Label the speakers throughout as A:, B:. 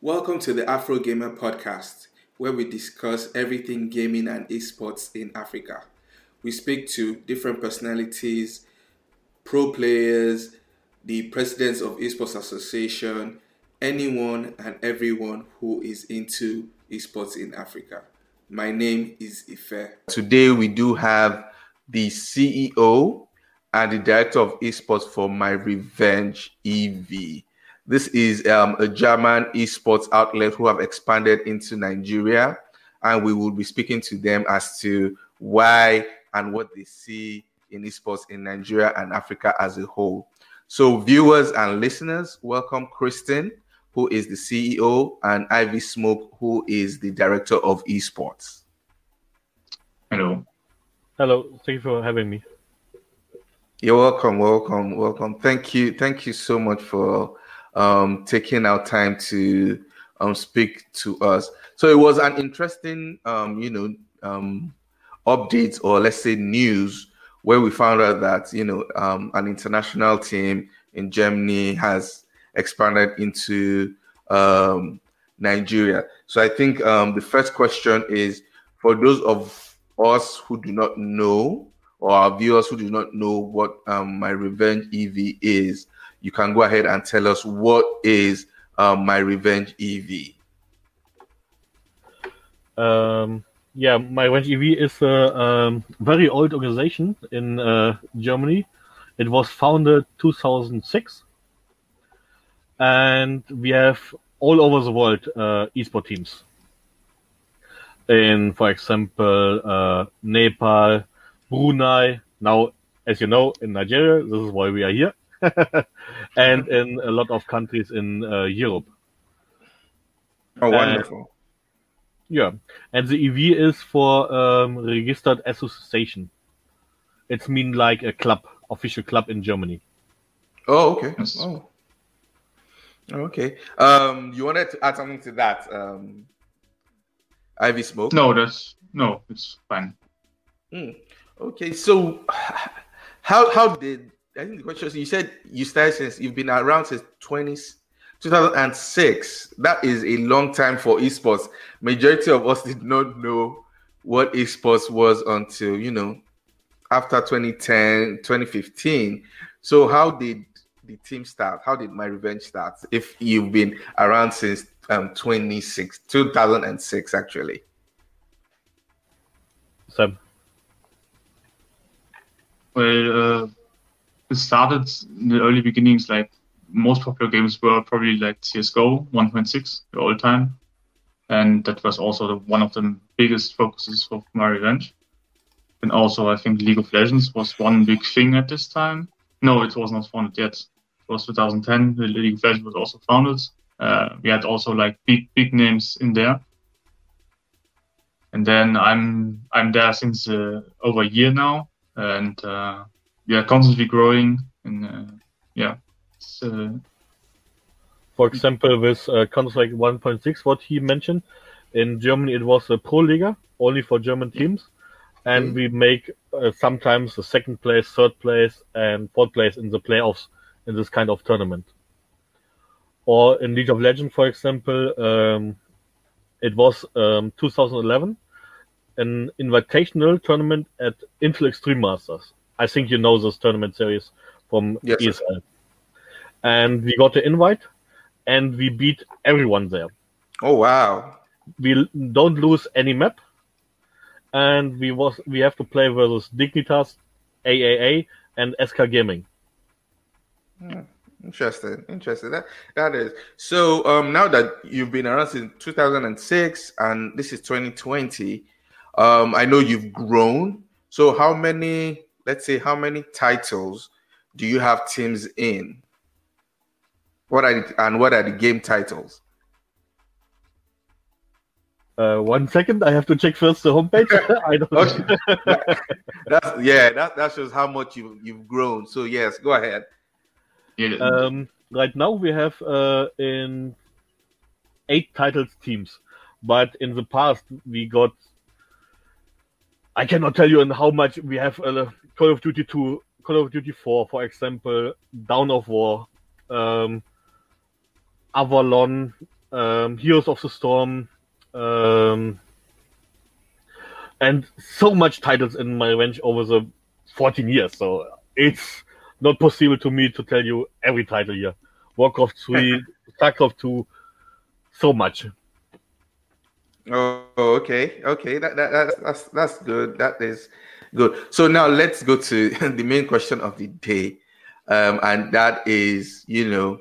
A: Welcome to the AfroGamer podcast, where we discuss everything gaming and esports in Africa. We speak to different personalities, pro players, the presidents of Esports Association, anyone and everyone who is into esports in Africa. My name is Ife. Today we do have the CEO and the director of esports for My Revenge EV. This is um, a German esports outlet who have expanded into Nigeria, and we will be speaking to them as to why and what they see in esports in Nigeria and Africa as a whole. So, viewers and listeners, welcome Christian, who is the CEO, and Ivy Smoke, who is the director of esports.
B: Hello.
C: Hello. Thank you for having me.
A: You're welcome, welcome, welcome. Thank you, thank you so much for um, taking our time to um, speak to us. So it was an interesting, um, you know, um, update or let's say news where we found out that you know um, an international team in Germany has expanded into um, Nigeria. So I think um, the first question is for those of us who do not know or our viewers who do not know what um, my revenge EV is, you can go ahead and tell us what is um, my revenge EV.
C: Um, yeah, my revenge EV is a um, very old organization in uh, Germany. It was founded 2006, and we have all over the world uh, esport teams. In, for example, uh, Nepal, Brunei. Now, as you know, in Nigeria, this is why we are here, and in a lot of countries in uh, Europe.
A: Oh, wonderful!
C: yeah, and the EV is for um, registered association. It's mean like a club, official club in Germany.
A: Oh, okay. Oh. Okay. Um, you wanted to add something to that, um, Ivy Smoke?
B: No, that's no, it's fine.
A: Mm. Okay, so how how did I think the question is you said you started since you've been around since 20, 2006. That is a long time for esports. Majority of us did not know what esports was until you know after 2010, 2015. So how did the team start? How did my revenge start? If you've been around since um 26, 2006 actually.
C: Sam.
B: Well, uh, it started in the early beginnings. Like most popular games were probably like CS:GO 1.6, the old time, and that was also the, one of the biggest focuses of my revenge. And also, I think League of Legends was one big thing at this time. No, it was not founded yet. It was 2010. The League of Legends was also founded. Uh, we had also like big big names in there. And then I'm I'm there since uh, over a year now, and uh, are constantly growing. And uh, yeah, uh,
C: For example, with uh, Counter Strike 1.6, what he mentioned, in Germany it was a Pro Liga only for German teams, and
A: Mm.
C: we make uh, sometimes the second place, third place, and fourth place in the playoffs in this kind of tournament. Or in League of Legends, for example, um, it was um, 2011, an invitational tournament at Intel Extreme Masters. I think you know this tournament series from
A: Yes.
C: ESL. And we got the invite, and we beat everyone there.
A: Oh wow.
C: We don't lose any map, and we was we have to play versus Dignitas, AAA, and SK Gaming.
A: Interesting, interesting. That that is so. Um, now that you've been around since 2006, and this is 2020, um, I know you've grown. So, how many? Let's say, how many titles do you have teams in? What are the, and what are the game titles?
C: Uh, one second, I have to check first the homepage. I don't.
A: Okay. That's yeah. That that shows how much you you've grown. So yes, go ahead.
C: Um, right now we have uh, in eight titles teams, but in the past we got. I cannot tell you in how much we have uh, Call of Duty 2, Call of Duty 4, for example, Dawn of War, um, Avalon, um, Heroes of the Storm, um, and so much titles in my range over the 14 years. So it's not possible to me to tell you every title here. Warcraft 3, StarCraft 2, so much.
A: Oh, okay, okay. That, that, that that's that's good. That is good. So now let's go to the main question of the day, um, and that is, you know,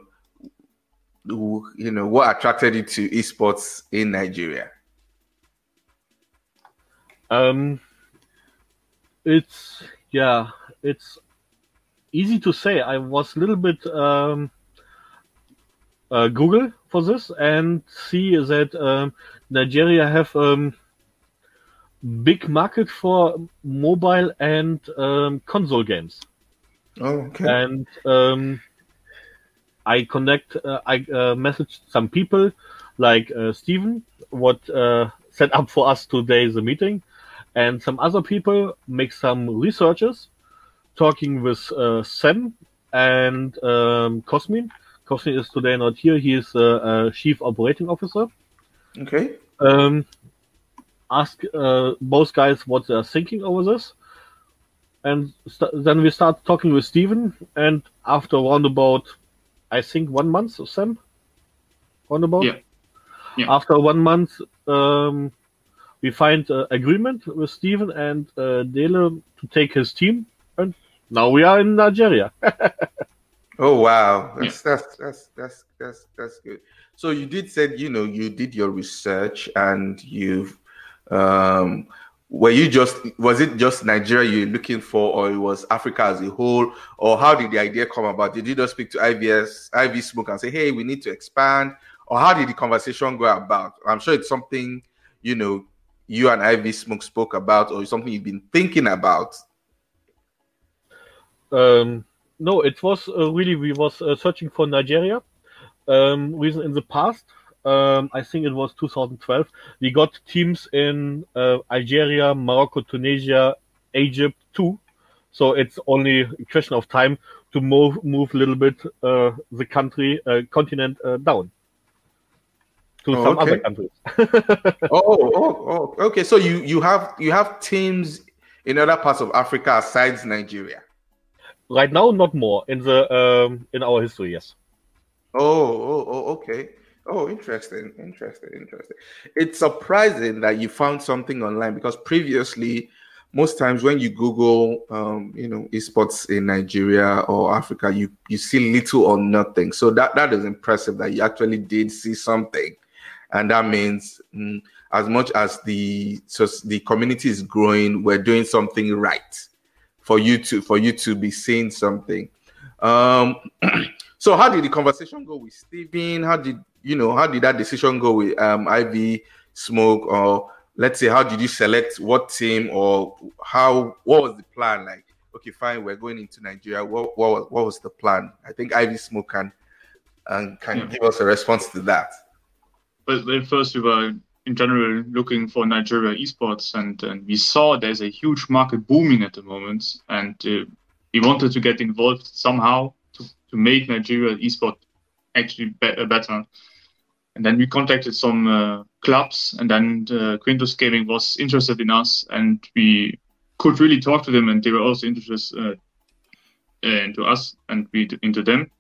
A: you know, what attracted you to esports in Nigeria?
C: Um, it's yeah, it's easy to say. I was a little bit um, uh, Google for this and see that um, Nigeria have um, big market for mobile and um, console games.
A: Oh, okay.
C: And um, I connect, uh, I uh, messaged some people like uh, Steven, what uh, set up for us today the meeting, and some other people make some researches, talking with uh, Sam and um, Cosmin. Cosmin is today not here. He is uh, chief operating officer.
A: Okay.
C: Um, ask uh, both guys what they're thinking over this. And st- then we start talking with Steven. And after around about, I think, one month, Sam? Roundabout?
B: Yeah. yeah.
C: After one month, um, we find uh, agreement with Steven and uh, Dele to take his team. And now we are in Nigeria.
A: oh, wow. That's, yeah. that's, that's, that's, that's, that's good. So you did said you know you did your research and you've um, were you just was it just Nigeria you're looking for or it was Africa as a whole or how did the idea come about? Did you just speak to IVS IV Smoke and say hey we need to expand or how did the conversation go about? I'm sure it's something you know you and IV Smoke spoke about or something you've been thinking about.
C: Um, no, it was uh, really we was uh, searching for Nigeria um, reason in the past. Um, I think it was 2012. We got teams in uh, Algeria, Morocco, Tunisia, Egypt too. So it's only a question of time to move move a little bit uh, the country uh, continent uh, down to oh, some okay. other countries.
A: oh, oh, oh, okay. So you you have you have teams in other parts of Africa besides Nigeria.
C: Right now, not more in the um, in our history. Yes.
A: Oh, oh, oh, okay. Oh, interesting, interesting, interesting. It's surprising that you found something online because previously, most times when you Google, um, you know, esports in Nigeria or Africa, you you see little or nothing. So that that is impressive that you actually did see something, and that means mm, as much as the so the community is growing, we're doing something right for you to for you to be seeing something. Um, So how did the conversation go with Steven? How did you know how did that decision go with um IV Smoke or let's say how did you select what team or how what was the plan like? Okay, fine, we're going into Nigeria. What what, what was the plan? I think Ivy Smoke can and can yeah. give us a response to that.
B: But first we were in general looking for Nigeria esports, and, and we saw there's a huge market booming at the moment, and uh, we wanted to get involved somehow to make Nigeria esport actually be- uh, better. And then we contacted some uh, clubs, and then uh, Quintus Gaming was interested in us, and we could really talk to them, and they were also interested uh, uh into us, and we into them.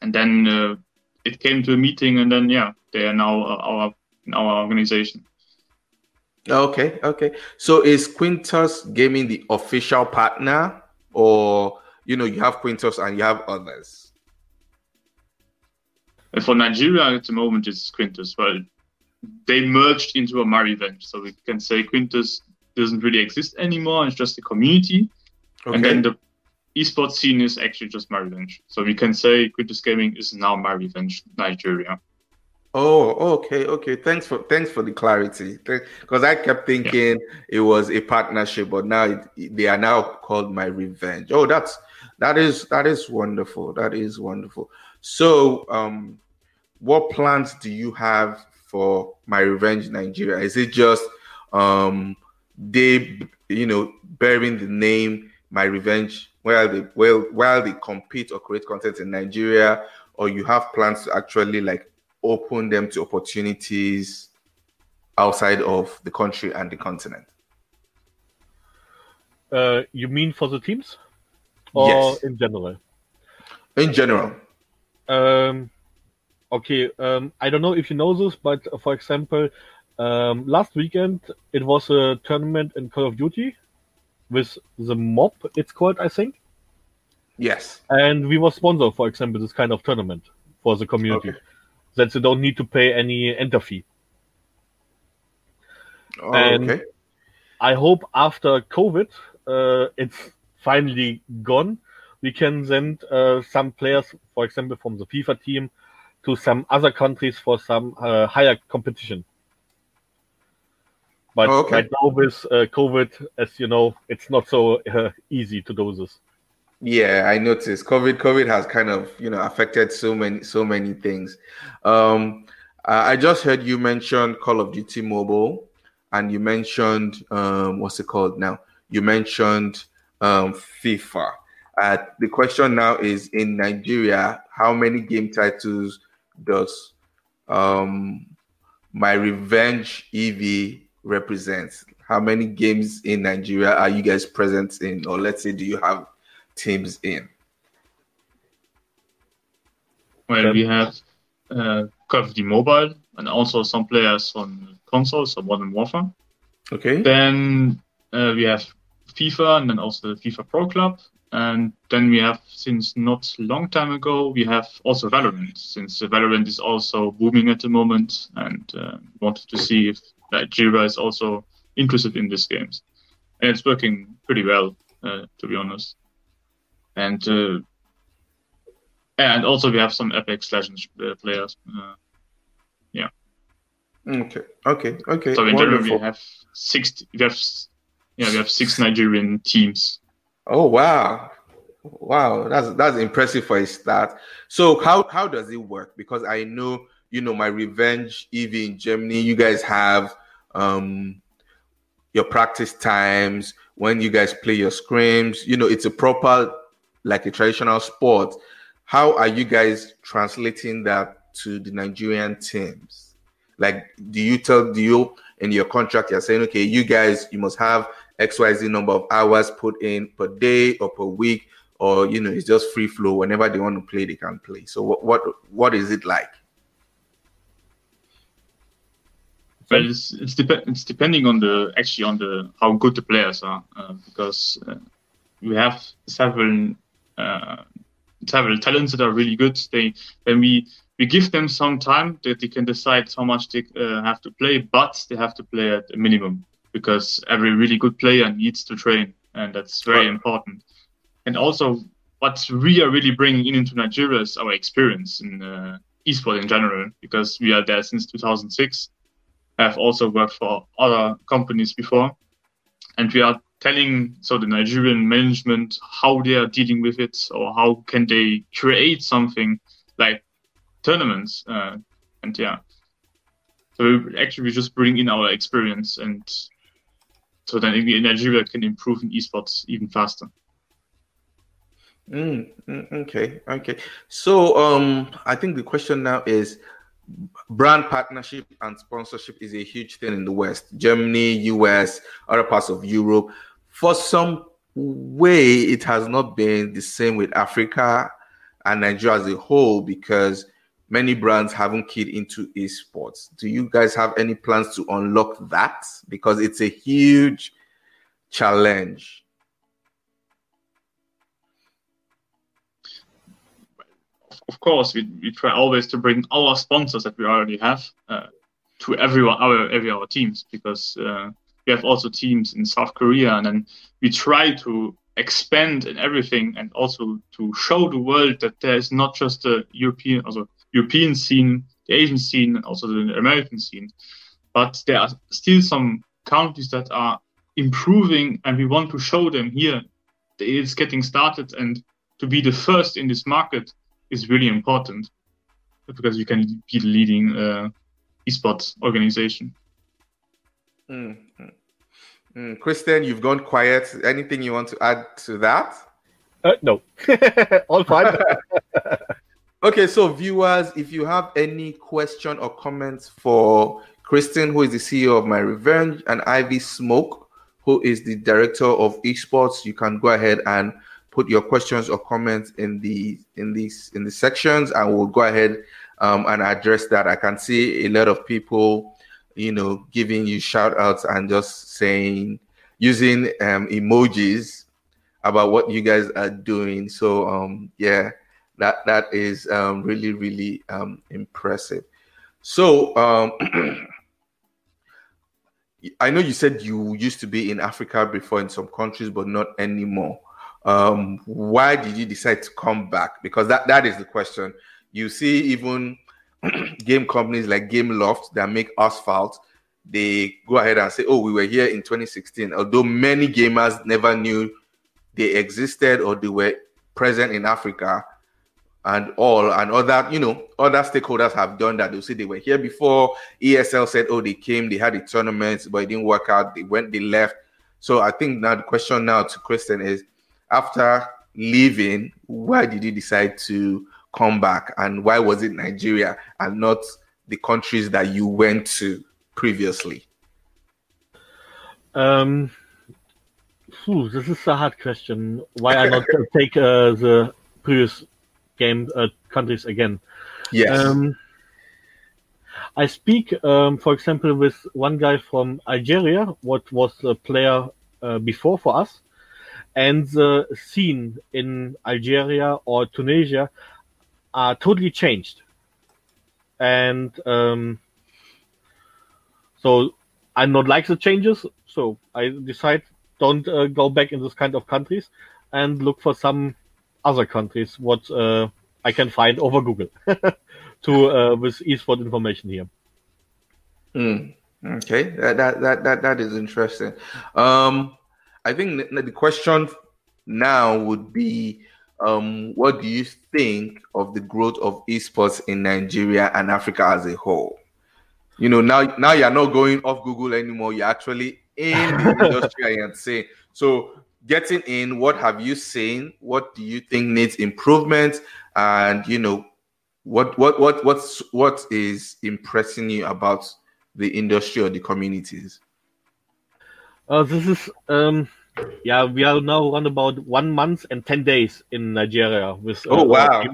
B: And then uh, it came to a meeting, and then yeah, they are now our our organization.
A: Okay, okay. So is Quintus Gaming the official partner, or you know, you have Quintus and you have others.
B: And for Nigeria at the moment, it's Quintus. Well, they merged into a My Revenge, so we can say Quintus doesn't really exist anymore. It's just a community, okay. and then the esports scene is actually just My Revenge. So we can say Quintus Gaming is now My Revenge Nigeria.
A: Oh, okay, okay. Thanks for thanks for the clarity. Because I kept thinking yeah. it was a partnership, but now it, they are now called My Revenge. Oh, that's that is that is wonderful. That is wonderful. So, um, what plans do you have for My Revenge Nigeria? Is it just um they you know bearing the name My Revenge while they well while they compete or create content in Nigeria, or you have plans to actually like open them to opportunities outside of the country and the continent?
C: Uh, you mean for the teams, or
A: Yes.
C: in general?
A: In general.
C: Um, okay, um, I don't know if you know this, but uh, for example, um, last weekend it was a tournament in Call of Duty with the mob. It's called, I think,
A: Yes.
C: and we were sponsored, for example, this kind of tournament for the community,
A: Okay.
C: that they don't need to pay any enter fee.
A: Oh,
C: And-
A: okay.
C: I hope after COVID, uh, it's finally gone. We can send uh, some players, for example, from the FIFA team, to some other countries for some uh, higher competition. But
A: Oh, okay.
C: right now with uh, COVID, as you know, it's not so uh, easy to do this.
A: Yeah, I noticed. COVID, COVID has kind of you know affected so many, so many things. Um, I I just heard you mention Call of Duty Mobile, and you mentioned um, what's it called now? You mentioned um, FIFA. Uh, the question now is in Nigeria, how many game titles does um, My Revenge EV represent? How many games in Nigeria are you guys present in, or let's say, do you have teams in?
B: Well, we have uh, Call of Duty Mobile and also some players on consoles, so Modern Warfare.
A: Okay.
B: Then uh, we have FIFA and then also the FIFA Pro Club. And then we have, since not long time ago, we have also Valorant, since Valorant is also booming at the moment, and uh, wanted to see if Nigeria is also interested in these games. And it's working pretty well, uh, to be honest. And uh, and also we have some Apex Legends uh, players. Uh,
A: Okay. Okay. Okay.
B: so in general, we have sixty. We have yeah, we have six Nigerian teams.
A: Oh wow. Wow, that's that's impressive for a start. So how how does it work? Because I know you know my revenge EV in Germany. You guys have um your practice times when you guys play your scrims. You know it's a proper like a traditional sport. How are you guys translating that to the Nigerian teams? Like, do you tell do you in your contract you're saying okay, you guys you must have XYZ number of hours put in per day or per week, or you know, it's just free flow. Whenever they want to play, they can play. So what what what is it like?
B: Well, it's it's, dep- it's depending on the actually on the how good the players are uh, because uh, we have several uh, several talents that are really good. They when we we give them some time that they can decide how much they uh, have to play, but they have to play at a minimum because every really good player needs to train, and that's very
A: Right.
B: important. And also, what we are really bringing in into Nigeria is our experience in uh, esport in general because we are there since 2006. I've also worked for other companies before, and we are telling so the Nigerian management how they are dealing with it or how can they create something like tournaments uh, and yeah. So we actually we just bring in our experience and so then Nigeria can improve in esports even faster.
A: Mm, mm, okay, okay. So um, I think the question now is brand partnership and sponsorship is a huge thing in the West, Germany, US, other parts of Europe. For some way, it has not been the same with Africa and Nigeria as a whole because many brands haven't keyed into esports. Do you guys have any plans to unlock that? Because it's a huge challenge.
B: of course, we, we try always to bring all our sponsors that we already have uh, to everyone, our every our teams because uh, we have also teams in South Korea, and then we try to expand and everything, and also to show the world that there is not just the European, also European scene, the Asian scene, and also the American scene, but there are still some countries that are improving, and we want to show them here that it's getting started, and to be the first in this market is really important because you can be the leading uh, esports organization.
A: Mm, mm, mm. Christian, you've gone quiet. Anything you want to add to that?
C: Uh, no, all fine.
A: Okay, so viewers, if you have any question or comments for Christian, who is the CEO of My Revenge, and Ivy Smoke, who is the director of esports, you can go ahead and put your questions or comments in the in these in the sections, and we'll go ahead um, and address that. I can see a lot of people, you know, giving you shout outs and just saying using um, emojis about what you guys are doing. So um, yeah, that that is um, really really um, impressive. So um, I know you said you used to be in Africa before in some countries, but not anymore. Um, why did you decide to come back? Because that, that is the question. You see, even game companies like Gameloft that make asphalt, they go ahead and say, "Oh, we were here in 2016." Although many gamers never knew they existed or they were present in Africa, and all and other you know other stakeholders have done that. They'll say they were here before esl said oh they came they had a tournament but it didn't work out. They went they left. So i think now the question now to kristen is after leaving why did you decide to come back? And why was it nigeria and not the countries that you went to previously?
C: Um whew, this is a hard question. Why i not take uh, the previous game uh, countries again.
A: Yes.
C: Um, I speak, um, for example, with one guy from Algeria, what was a player uh, before for us, and the scene in Algeria or Tunisia are totally changed. And um, so I not like the changes, so I decide don't uh, go back in this kind of countries and look for some other countries what uh, I can find over Google to uh, with esports information here.
A: Mm, okay, that, that that that that is interesting. Um, I think the, the question now would be, um, what do you think of the growth of esports in Nigeria and Africa as a whole? You know, now now you're not going off Google anymore. You're actually in the industry and saying so getting in, what have you seen? What do you think needs improvement? And you know, what what what what's what is impressing you about the industry or the communities?
C: Uh, this is um, yeah, we are now on about one month and ten days in Nigeria with.
A: Uh, oh wow!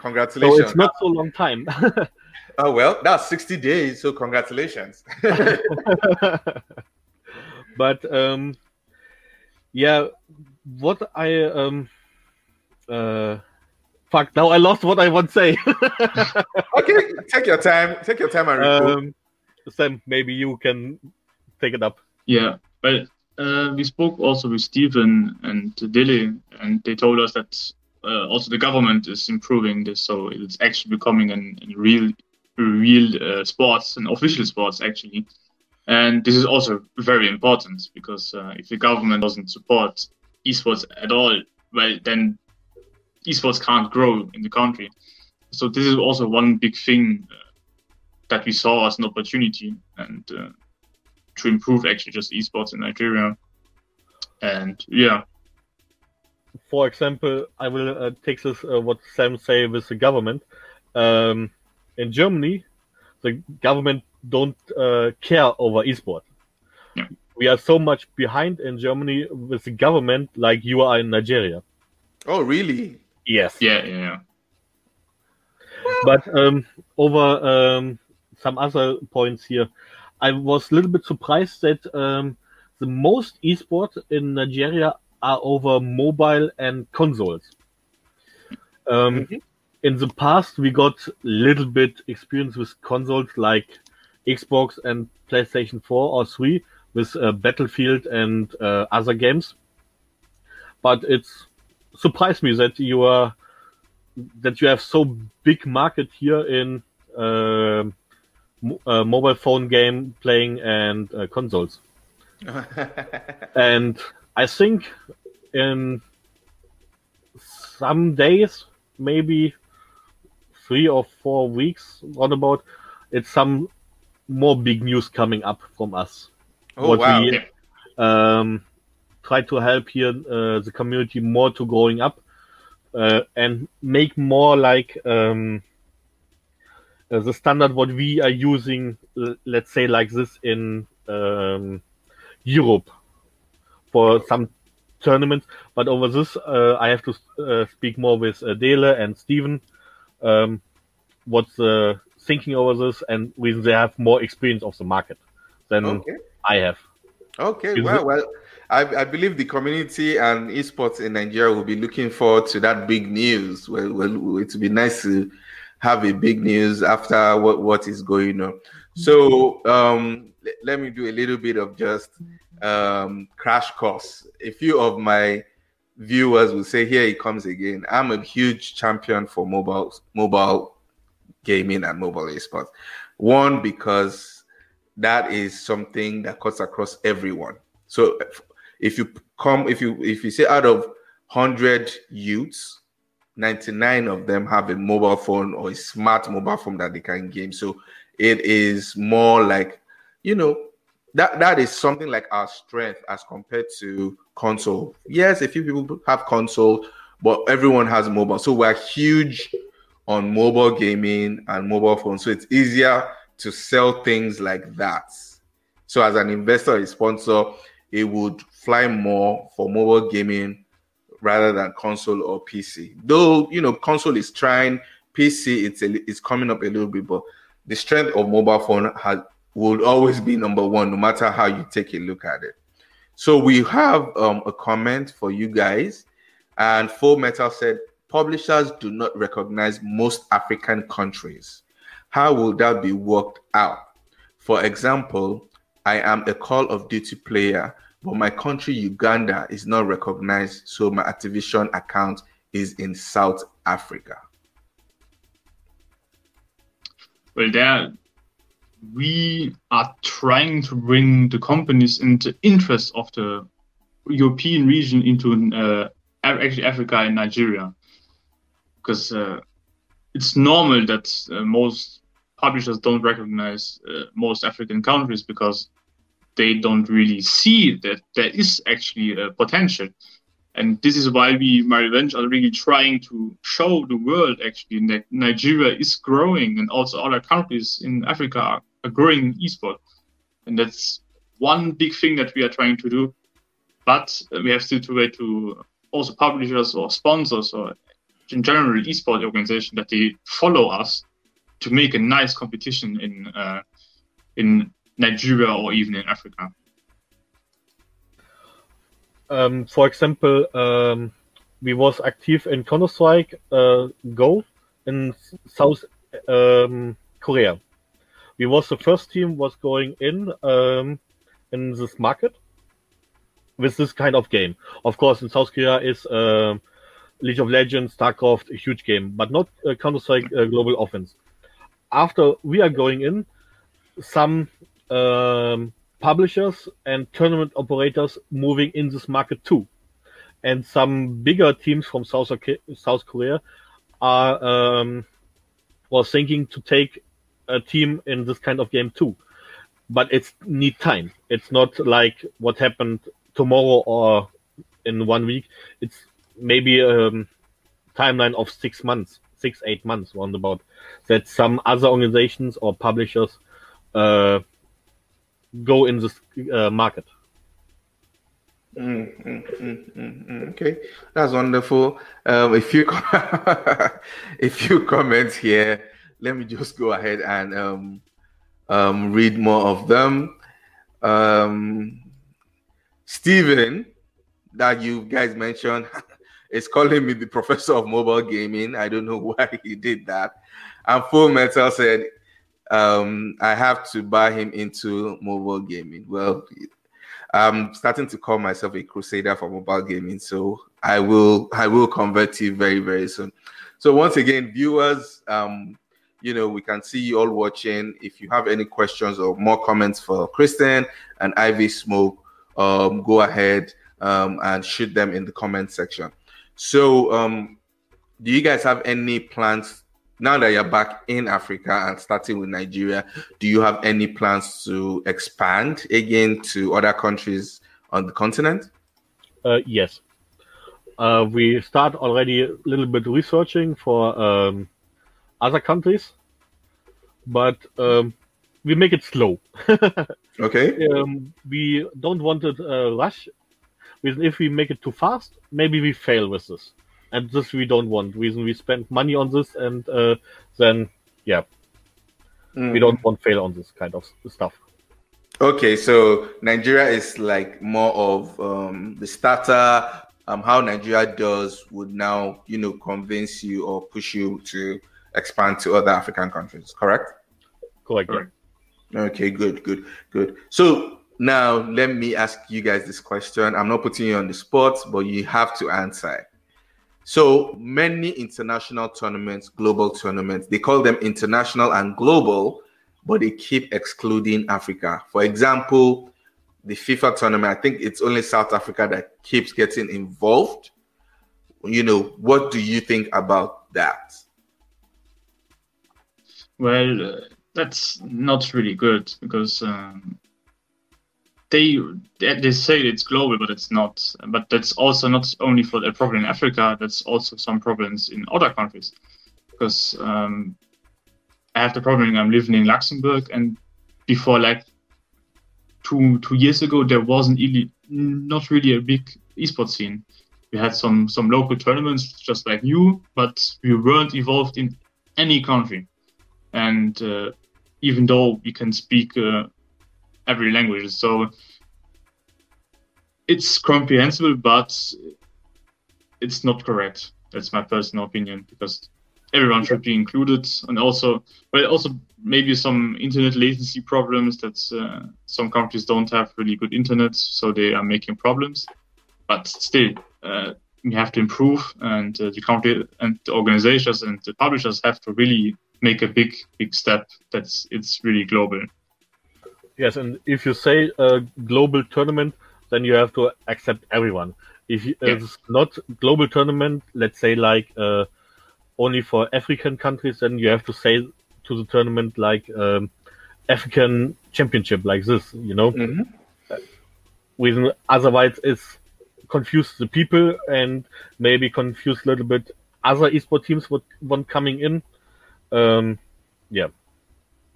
A: Congratulations!
C: So it's not so long time.
A: oh well, that's sixty days. So congratulations.
C: but um, yeah, what I um uh fuck now I lost what I want to say.
A: okay, take your time. Take your time and um,
C: Sam, maybe you can take it up.
B: Yeah, well, uh, we spoke also with Stephen and Dele, and they told us that uh, also the government is improving this, so it's actually becoming an, a real, real uh, sports, an official sports actually. And this is also very important because uh, if the government doesn't support esports at all, well, then esports can't grow in the country. So this is also one big thing uh, that we saw as an opportunity and uh, to improve actually just esports in Nigeria. And yeah.
C: For example, I will uh, take this uh, what Sam say with the government. Um, in Germany, the government don't uh, care over esport.
B: Yeah.
C: We are so much behind in Germany with the government, like you are in Nigeria.
A: Oh, really?
C: Yes.
B: Yeah, yeah, yeah.
C: But um, over um, some other points here, I was a little bit surprised that um, the most esports in Nigeria are over mobile and consoles. Um, mm-hmm. In the past, we got a little bit experience with consoles like Xbox and PlayStation 4 or 3 with uh, Battlefield and uh, other games. But it's surprised me that you are that you have so big market here in uh, uh, mobile phone game playing and uh, consoles. and I think in some days, maybe three or four weeks, what about it's some more big news coming up from us.
A: Oh what wow! We,
C: um, try to help here uh, the community more to growing up uh, and make more like um, uh, the standard what we are using, let's say like this in um, Europe for some tournaments. But over this, uh, I have to uh, speak more with uh, Dele and Steven. Um, what's the thinking over this and reason they have more experience of the market than okay. I have.
A: Okay, well, well, I, I, believe the community and esports in Nigeria will be looking forward to that big news. Well, well it would be nice to have a big news after what, what is going on. So um, let me do a little bit of just um, crash course. A few of my viewers will say, "Here he comes again." I'm a huge champion for mobile mobile gaming and mobile esports. One because that is something that cuts across everyone. So if you come, if you if you say out of hundred youths, 99 of them have a mobile phone or a smart mobile phone that they can game. So it is more like, you know, that that is something like our strength as compared to console. Yes, a few people have console, but everyone has mobile. So we're huge on mobile gaming and mobile phones. So it's easier to sell things like that. So as an investor, a sponsor, it would fly more for mobile gaming rather than console or PC. Though you know, console is trying, PC it's a, it's coming up a little bit, but the strength of mobile phone has will always be number one, no matter how you take a look at it. So we have um, a comment for you guys, and Full Metal said publishers do not recognize most African countries. How will that be worked out? For example, I am a Call of Duty player, but my country, Uganda, is not recognized, so my Activision account is in South Africa.
B: Well, there we are trying to bring the companies and the of the European region into uh, actually Africa and Nigeria, because uh, it's normal that uh, most publishers don't recognize uh, most African countries because they don't really see that there is actually a potential. And this is why we, my revenge, are really trying to show the world actually that Nigeria is growing and also other countries in Africa are a growing esports, And that's one big thing that we are trying to do. But we have still to wait to also publishers or sponsors or in general esport organization that they follow us to make a nice competition in uh, in Nigeria or even in Africa.
C: Um, for example, um, we was active in Counter Strike uh, Go in South um, Korea we was the first team was going in um, in this market with this kind of game. Of course, in South Korea is uh, League of Legends, StarCraft, a huge game, but not uh, Counter Strike uh, Global Offense. After we are going in, some um, publishers and tournament operators moving in this market too, and some bigger teams from South South Korea are um, was thinking to take a team in this kind of game too. But it's need time. It's not like what happened tomorrow or in one week. It's maybe a um, timeline of six months, six, eight months roundabout. That some other organizations or publishers uh, go in this uh, market.
A: Mm, mm, mm, mm, mm okay, that's wonderful. Um, a few a few comments here let me just go ahead and um, um, read more of them. Um, Steven, that you guys mentioned, is calling me the professor of mobile gaming. I don't know why he did that. And Full Metal said, um, I have to buy him into mobile gaming. Well, I'm starting to call myself a crusader for mobile gaming, so I will I will convert you very very soon. So once again, viewers, um, you know, we can see you all watching. If you have any questions or more comments for Christian and Ivy Smoke, um, go ahead um, and shoot them in the comment section. So, um, do you guys have any plans now that you're back in Africa and starting with Nigeria? Do you have any plans to expand again to other countries on the continent?
C: Uh, yes. uh, we start already a little bit researching for um, other countries, but um, we make it slow.
A: Okay.
C: um, we don't want it uh, rush. Reason if we make it too fast, maybe we fail with this, and this we don't want. Reason we spend money on this, and uh, then yeah,
A: Mm.
C: we don't want fail on this kind of stuff.
A: Okay, so Nigeria is like more of um, the starter. Um, how Nigeria does would now, you know, convince you or push you to expand to other African countries. Correct?
C: Correct.
B: Correct.
A: Okay, good, good, good. So now let me ask you guys this question. I'm not putting you on the spot, but you have to answer. So many international tournaments, global tournaments, they call them international and global, but they keep excluding Africa. For example, the FIFA tournament, I think it's only South Africa that keeps getting involved. You know, what do you think about that?
B: Well, uh, that's not really good because um, they they say it's global, but it's not. But that's also not only for a problem in Africa. That's also some problems in other countries because um, I have the problem. I'm living in Luxembourg, and before like two two years ago, there wasn't really not really a big esports scene. We had some some local tournaments, just like you, but we weren't involved in any country and uh, even though we can speak uh, every language, so it's comprehensible, but it's not correct. That's my personal opinion because everyone should be included, and also, but also maybe some internet latency problems. That uh, some countries don't have really good internet, so they are making problems. But still, uh, we have to improve, and uh, the country and the organizations and the publishers have to really make a big, big step. That's it's really global.
C: Yes, and if you say a global tournament, then you have to accept everyone. If you, it's not global tournament, let's say like uh, only for African countries, then you have to say to the tournament like um, African Championship, like this. You know,
A: Mhm.
C: with otherwise it's confuse the people and maybe confuse a little bit other esport teams what want coming in. Um, yeah.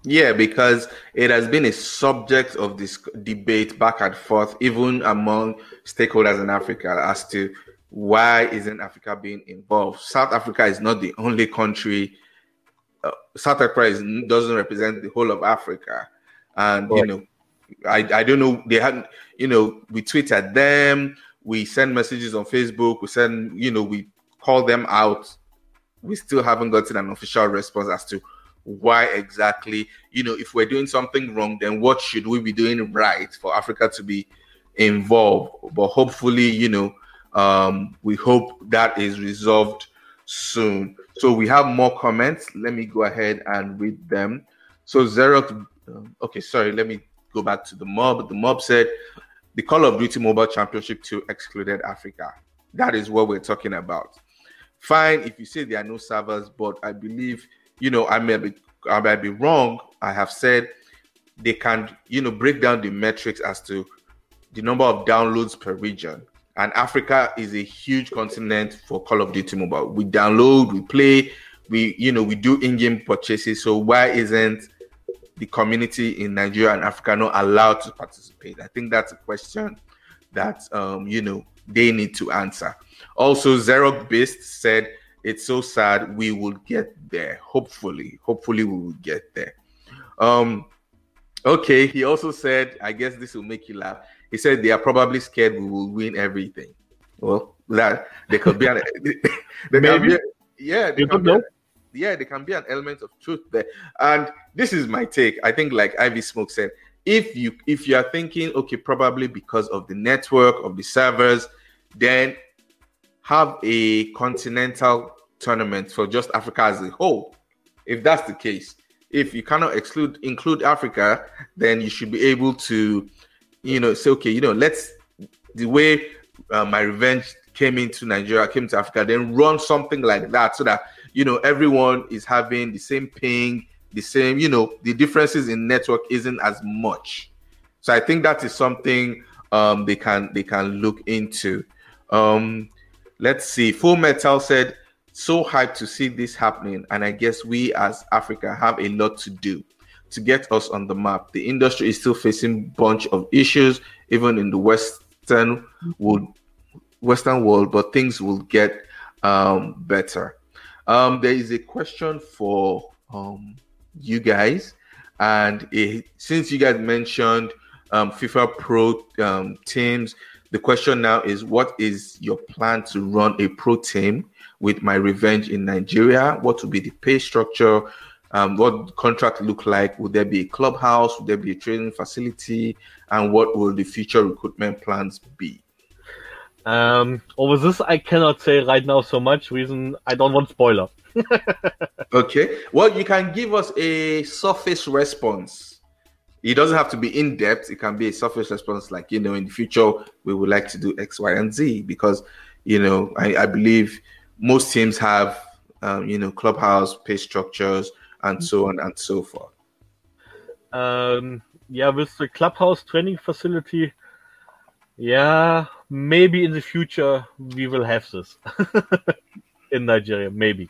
A: Yeah, because it has been a subject of this debate back and forth, even among stakeholders in Africa, as to why isn't Africa being involved. South Africa is not the only country. Uh, South Africa is, doesn't represent the whole of Africa, and you know, I I don't know. They hadn't, you know, we tweet at them, we send messages on Facebook, we send, you know, we call them out. We still haven't gotten an official response as to why exactly you know if we're doing something wrong then what should we be doing right for africa to be involved? But hopefully you know um we hope that is resolved soon. So we have more comments. Let me go ahead and read them. So zero um, okay sorry let me go back to the mob. The mob said the call of duty mobile championship 2 excluded africa. That is what we're talking about. Fine if you say there are no servers but i believe you know, I may be I might be wrong. I have said they can, you know, break down the metrics as to the number of downloads per region. And Africa is a huge continent for Call of Duty Mobile. We download, we play, we, you know, we do in-game purchases. So why isn't the community in Nigeria and Africa not allowed to participate? I think that's a question that um, you know they need to answer. Also, Zero Beast said it's so sad. We will get there. Hopefully, hopefully we will get there. Um, okay. He also said, I guess this will make you laugh. He said they are probably scared we will win everything. Well, that there could be an there can
C: Maybe.
A: be, yeah, there can be an- yeah, there can be an element of truth there. And this is my take. I think, like Ivy Smoke said, if you if you are thinking, okay, probably because of the network of the servers, then have a continental tournament for just Africa as a whole. If that's the case, if you cannot exclude include Africa, then you should be able to, you know, say, okay, you know, let's the way uh, my revenge came into Nigeria, came to Africa, then run something like that so that you know everyone is having the same ping, the same, you know, the differences in network isn't as much. So I think that is something um, they can they can look into. Um, let's see. Full Metal said, so hyped to see this happening, and I guess we as Africa have a lot to do to get us on the map. The industry is still facing bunch of issues, even in the Western world, Western world, but things will get um, better. Um, there is a question for um, you guys, and it, since you guys mentioned um, FIFA Pro um, teams, the question now is: What is your plan to run a pro team with my revenge in Nigeria? What will be the pay structure? Um, what contract look like? Would there be a clubhouse? Would there be a training facility? And what will the future recruitment plans be?
C: Um, over this, I cannot say right now so much. Reason I don't want spoiler.
A: okay. Well, you can give us a surface response. It doesn't have to be in depth. It can be a surface response, like you know, in the future we would like to do X, Y, and Z because you know I, I believe most teams have um, you know clubhouse pay structures and so on and so forth.
C: Um, yeah, with the clubhouse training facility, yeah, maybe in the future we will have this in Nigeria, maybe.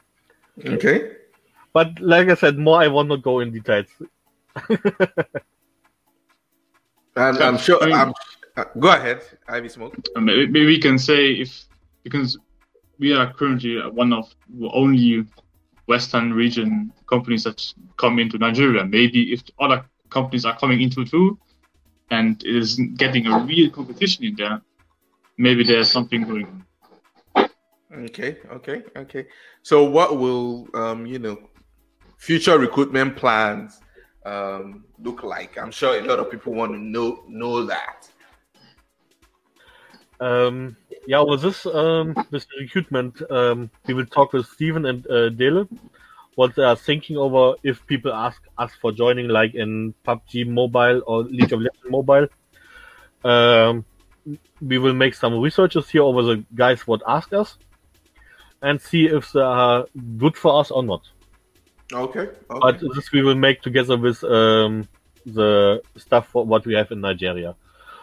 A: Okay.
C: But like I said, more I want not go in details.
A: and I'm sure. I'm, uh, go ahead, Ivy Smoke.
B: Maybe we can say if because we are currently one of only Western region companies that come into Nigeria. Maybe if other companies are coming into too, and it is getting a real competition in there, maybe there's something going on.
A: Okay, okay, okay. So, what will um, you know, future recruitment plans um, look like? I'm sure a lot of people want to know know that.
C: Um, yeah, with this um, this recruitment, um, we will talk with Stephen and uh, Dele what they are thinking over if people ask us for joining, like in PUBG Mobile or League of Legends Mobile. Um, we will make some researches here over the guys what ask us and see if they are good for us or not.
A: Okay. okay.
C: But this we will make together with um, the stuff for what we have in Nigeria.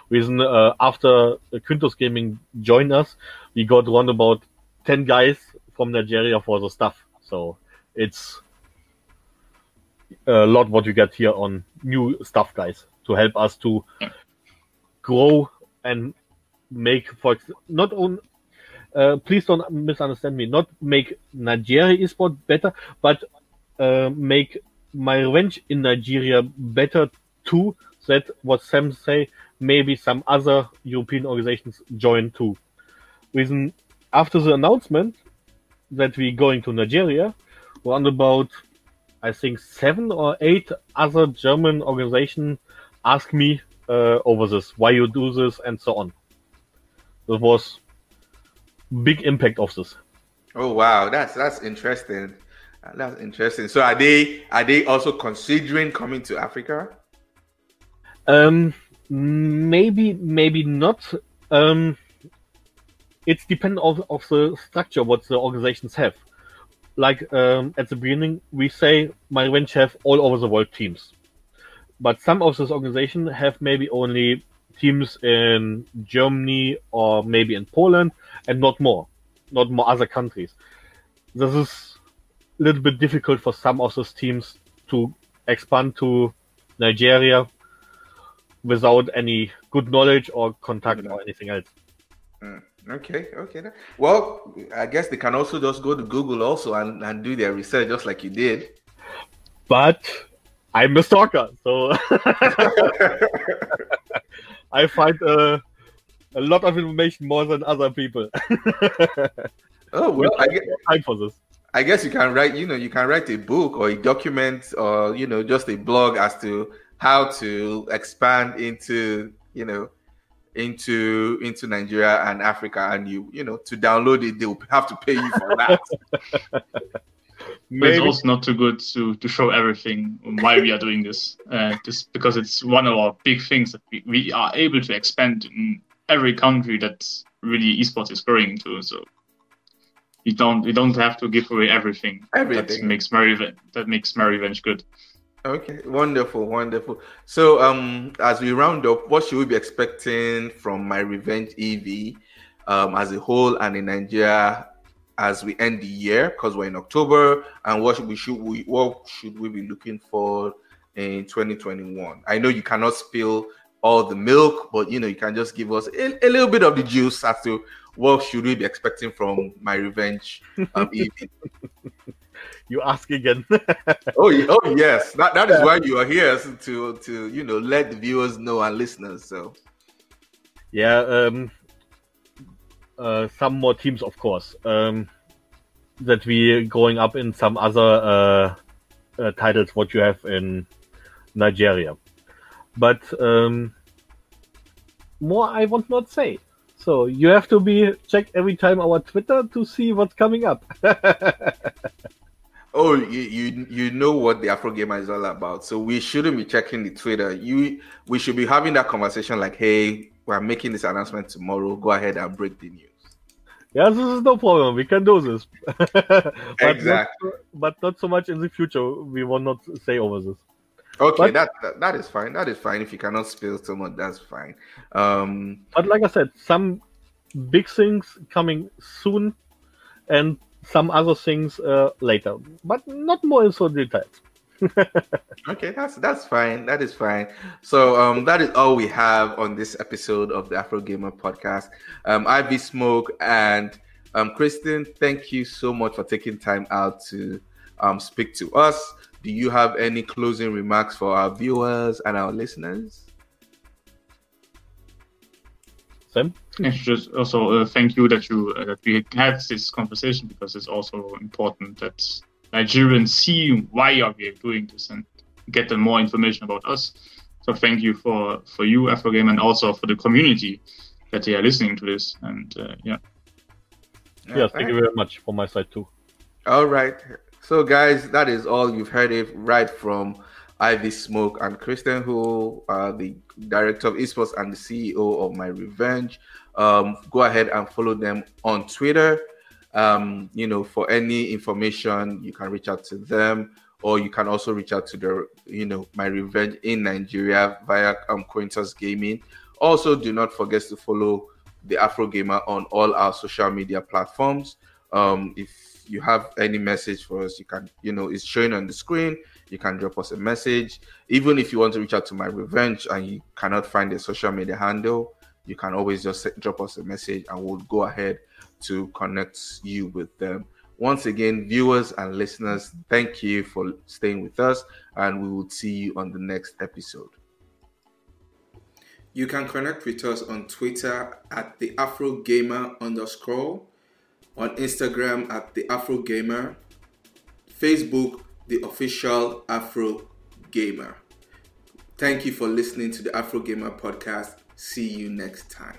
C: Reason uh, after Quintus Gaming joined us, we got around about ten guys from Nigeria for the stuff. So it's a lot what you get here on new stuff, guys, to help us to grow and make for not on. Uh, please don't misunderstand me. Not make Nigeria esport better, but uh, make my revenge in Nigeria better too. That what Sam say. Maybe some other European organizations join too. Reason after the announcement that we going to Nigeria, around about I think seven or eight other German organizations ask me uh, over this, why you do this, and so on. There was big impact of this.
A: Oh wow, that's that's interesting. That's interesting. So are they are they also considering coming to Africa?
C: Um, maybe maybe not. Um, it's dependent of, of the structure what the organizations have. Like um, at the beginning, we say my revenge have all over the world teams, but some of those organizations have maybe only teams in Germany or maybe in Poland and not more, not more other countries. This is little bit difficult for some of those teams to expand to Nigeria without any good knowledge or contact or anything else.
A: Mm, okay, okay. Well, I guess they can also just go to Google also and, and do their research just like you did.
C: But I'm a stalker, so I find uh, a lot of information more than other people.
A: oh well, I
C: get time for this.
A: I guess you can write, you know, you can write a book or a document or you know just a blog as to how to expand into you know into into Nigeria and Africa, and you you know to download it, they will have to pay you for that.
B: But it's also not too good to, to show everything why we are doing this, uh, just because it's one of our big things that we, we are able to expand in every country that really esports is growing into. So you don't you don't have to give away everything.
A: Everything
B: that makes Merry that makes My Revenge good.
A: Okay, wonderful, wonderful. So, um, as we round up, what should we be expecting from My Revenge EV? um, as a whole and in Nigeria as we end the year because we're in October and what should we should we what should we be looking for in 2021? I know you cannot spill all the milk, but you know you can just give us a, a little bit of the juice as to what should we be expecting from my revenge um.
C: You ask again.
A: oh, oh yes, that, that is why you are here to to you know let the viewers know and listeners. So
C: yeah, um, uh, some more teams, of course, um, that we growing up in some other uh, uh, titles. What you have in Nigeria, but um, more I want not say. So you have to be check every time our Twitter to see what's coming up.
A: oh, you, you you know what the AfroGamer is all about. So we shouldn't be checking the Twitter. You we should be having that conversation like, hey, we're making this announcement tomorrow. Go ahead and break the news.
C: Yeah, this is no problem. We can do this.
A: but exactly.
C: Not, but not so much in the future. We will not say over this.
A: Okay, but, that, that, that is fine. That is fine. If you cannot spill so much, that's fine. Um,
C: but like I said, some big things coming soon, and some other things uh, later, but not more in so details.
A: okay, that's that's fine. That is fine. So um, that is all we have on this episode of the AfroGamer podcast. Um, Ivy Smoke and um, Christian, thank you so much for taking time out to um, speak to us. Do you have any closing remarks for our viewers and our listeners?
C: Sam?
B: Yes, just also uh, thank you that you uh, that we had this conversation because it's also important that Nigerians see why we are we doing this and get them more information about us. So thank you for for you Afrogame and also for the community that they are listening to this and uh, yeah.
C: Yeah, thank you very much for my side too.
A: All right. So, guys, that is all you've heard it right from Ivy Smoke and Christian, who are the director of esports and the CEO of My Revenge. Um, go ahead and follow them on Twitter. Um, you know, for any information, you can reach out to them, or you can also reach out to the, you know, My Revenge in Nigeria via um, Quintus Gaming. Also, do not forget to follow the AfroGamer on all our social media platforms. Um, if you have any message for us, you can, you know, it's showing on the screen. You can drop us a message. Even if you want to reach out to my revenge and you cannot find a social media handle, you can always just drop us a message and we'll go ahead to connect you with them. Once again, viewers and listeners, thank you for staying with us, and we will see you on the next episode. You can connect with us on Twitter at the AfroGamer underscore on Instagram at the AfroGamer, Facebook the official Afro Gamer. Thank you for listening to the AfroGamer podcast. See you next time.